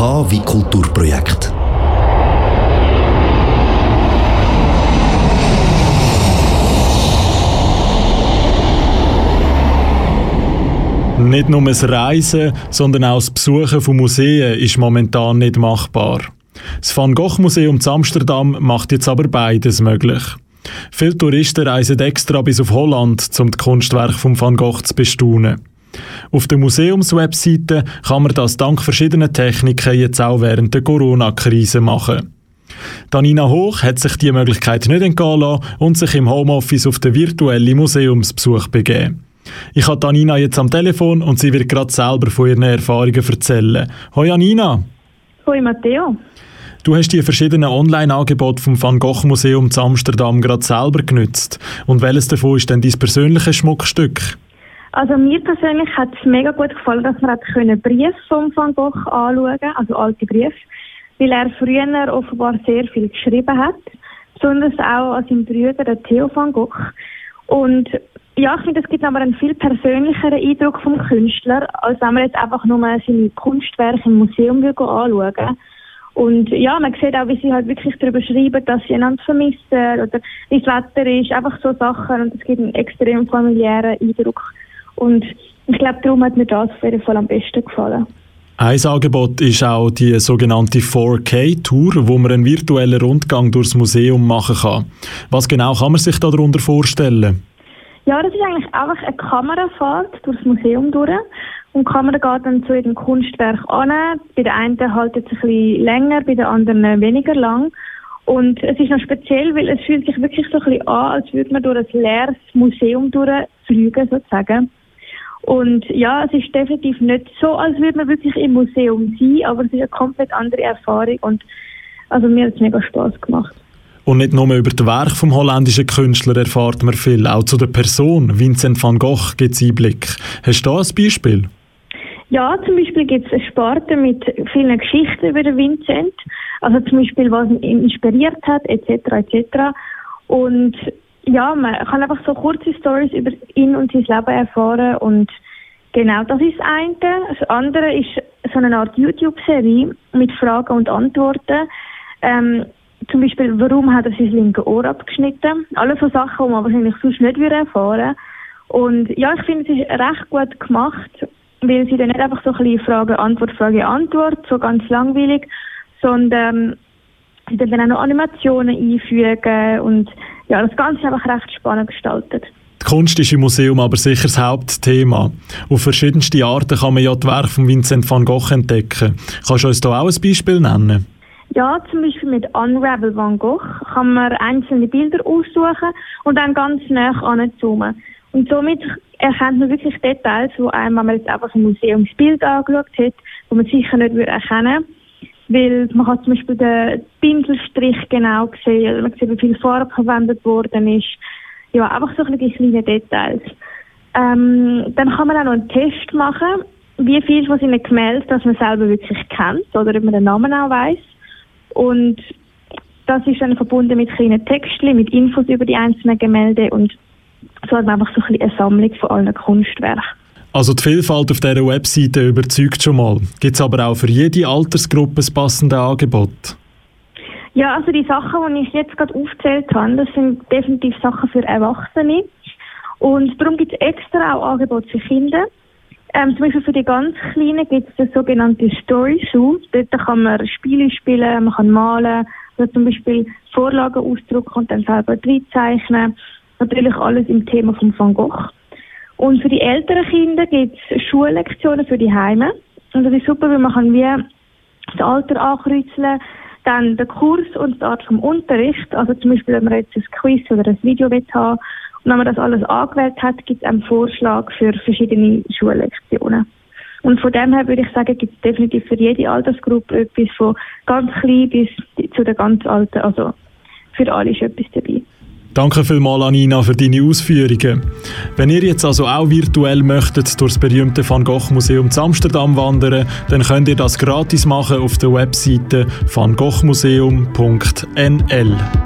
Wie Kulturprojekt. Nicht nur das Reisen, sondern auch das Besuchen von Museen ist momentan nicht machbar. Das Van Gogh Museum zu Amsterdam macht jetzt aber beides möglich. Viele Touristen reisen extra bis auf Holland, um das Kunstwerk von Van Gogh zu bestaunen. Auf der Museumswebseite kann man das dank verschiedener Techniken jetzt auch während der Corona-Krise machen. Danina Hoch hat sich diese Möglichkeit nicht entgehen lassen und sich im Homeoffice auf den virtuellen Museumsbesuch begeben. Ich habe Danina jetzt am Telefon und sie wird gerade selber von ihren Erfahrungen erzählen. Hoi Anina! Hoi Matteo! Du hast die verschiedenen Online-Angebote vom Van Gogh Museum zu Amsterdam gerade selber genützt. Und welches davon ist denn dein persönliches Schmuckstück? Also mir persönlich hat es mega gut gefallen, dass man können Briefe vom Van Gogh anschauen also alte Briefe, weil er früher offenbar sehr viel geschrieben hat, besonders auch an seinem Bruder, der Theo van Gogh. Und ja, ich finde, es gibt aber einen viel persönlicheren Eindruck vom Künstler, als wenn man jetzt einfach nur seine Kunstwerke im Museum anschauen Und ja, man sieht auch, wie sie halt wirklich darüber schreiben, dass sie einander vermissen oder wie das Wetter ist, einfach so Sachen und es gibt einen extrem familiären Eindruck. Und ich glaube, darum hat mir das auf jeden Fall am besten gefallen. Ein Angebot ist auch die sogenannte 4K-Tour, wo man einen virtuellen Rundgang durchs Museum machen kann. Was genau kann man sich darunter vorstellen? Ja, das ist eigentlich einfach eine Kamerafahrt durchs Museum durch. Und die Kamera geht dann zu jedem Kunstwerk an. Bei der einen haltet es ein bisschen länger, bei der anderen weniger lang. Und es ist noch speziell, weil es fühlt sich wirklich so ein bisschen an, als würde man durch ein leeres Museum durchfliegen, sozusagen. Und ja, es ist definitiv nicht so, als würde man wirklich im Museum sein, aber es ist eine komplett andere Erfahrung und also mir hat es mega Spaß gemacht. Und nicht nur über das Werk vom holländischen Künstler erfahrt man viel, auch zu der Person Vincent van Gogh gibt es Einblick. Hast du da ein Beispiel? Ja, zum Beispiel gibt es eine Sparte mit vielen Geschichten über den Vincent, also zum Beispiel, was ihn inspiriert hat, etc., etc. Und ja, man kann einfach so kurze Stories über ihn und sein Leben erfahren und genau, das ist das eine. Das andere ist so eine Art YouTube-Serie mit Fragen und Antworten. Ähm, zum Beispiel, warum hat er sein linke Ohr abgeschnitten? Alle so Sachen, die man wahrscheinlich sonst nicht erfahren würde. Und ja, ich finde, es ist recht gut gemacht, weil sie dann nicht einfach so ein bisschen Frage, Antwort, Frage, Antwort, so ganz langweilig, sondern sie dann auch noch Animationen einfügen und ja, das Ganze ist einfach recht spannend gestaltet. Die Kunst ist im Museum aber sicher das Hauptthema. Auf verschiedenste Arten kann man ja die Werke von Vincent van Gogh entdecken. Kannst du uns da auch ein Beispiel nennen? Ja, zum Beispiel mit Unravel Van Gogh kann man einzelne Bilder aussuchen und dann ganz nah anzoomen. Und somit erkennt man wirklich Details, wo einem, wenn man jetzt einfach ein Museumsbild angeschaut hat, wo man sicher nicht würde erkennen weil man kann zum Beispiel den Pinselstrich genau sehen, man sieht, wie viel Farbe verwendet worden ist. Ja, einfach so ein bisschen kleine Details. Ähm, dann kann man auch noch einen Test machen, wie viel von seinen Gemälden, dass man selber wirklich kennt oder ob man den Namen auch weiß. Und das ist dann verbunden mit kleinen Texten, mit Infos über die einzelnen Gemälde und so hat man einfach so ein bisschen eine Sammlung von allen Kunstwerken. Also die Vielfalt auf dieser Webseite überzeugt schon mal. Gibt es aber auch für jede Altersgruppe das passende Angebot? Ja, also die Sachen, die ich jetzt gerade aufgezählt habe, das sind definitiv Sachen für Erwachsene. Und darum gibt es extra auch Angebote für Kinder. Ähm, zum Beispiel für die ganz Kleinen gibt es das sogenannte Story Zoo. Dort kann man Spiele spielen, man kann malen, oder zum Beispiel Vorlagen ausdrucken und dann selber reinzeichnen. Natürlich alles im Thema von Van Gogh. Und für die älteren Kinder gibt es Schullektionen für die Heime. Und das ist super, weil man kann wie das Alter ankreuzeln, dann den Kurs und die Art vom Unterricht. Also zum Beispiel, wenn man jetzt ein Quiz oder ein Video haben und wenn man das alles angewählt hat, gibt es einen Vorschlag für verschiedene Schullektionen. Und von dem her würde ich sagen, gibt es definitiv für jede Altersgruppe etwas von ganz klein bis zu der ganz alten, also für alle ist etwas dabei. Danke vielmals, Anina, für deine Ausführungen. Wenn ihr jetzt also auch virtuell möchtet durch das berühmte Van Gogh Museum zu Amsterdam wandern, dann könnt ihr das gratis machen auf der Webseite vangoghmuseum.nl.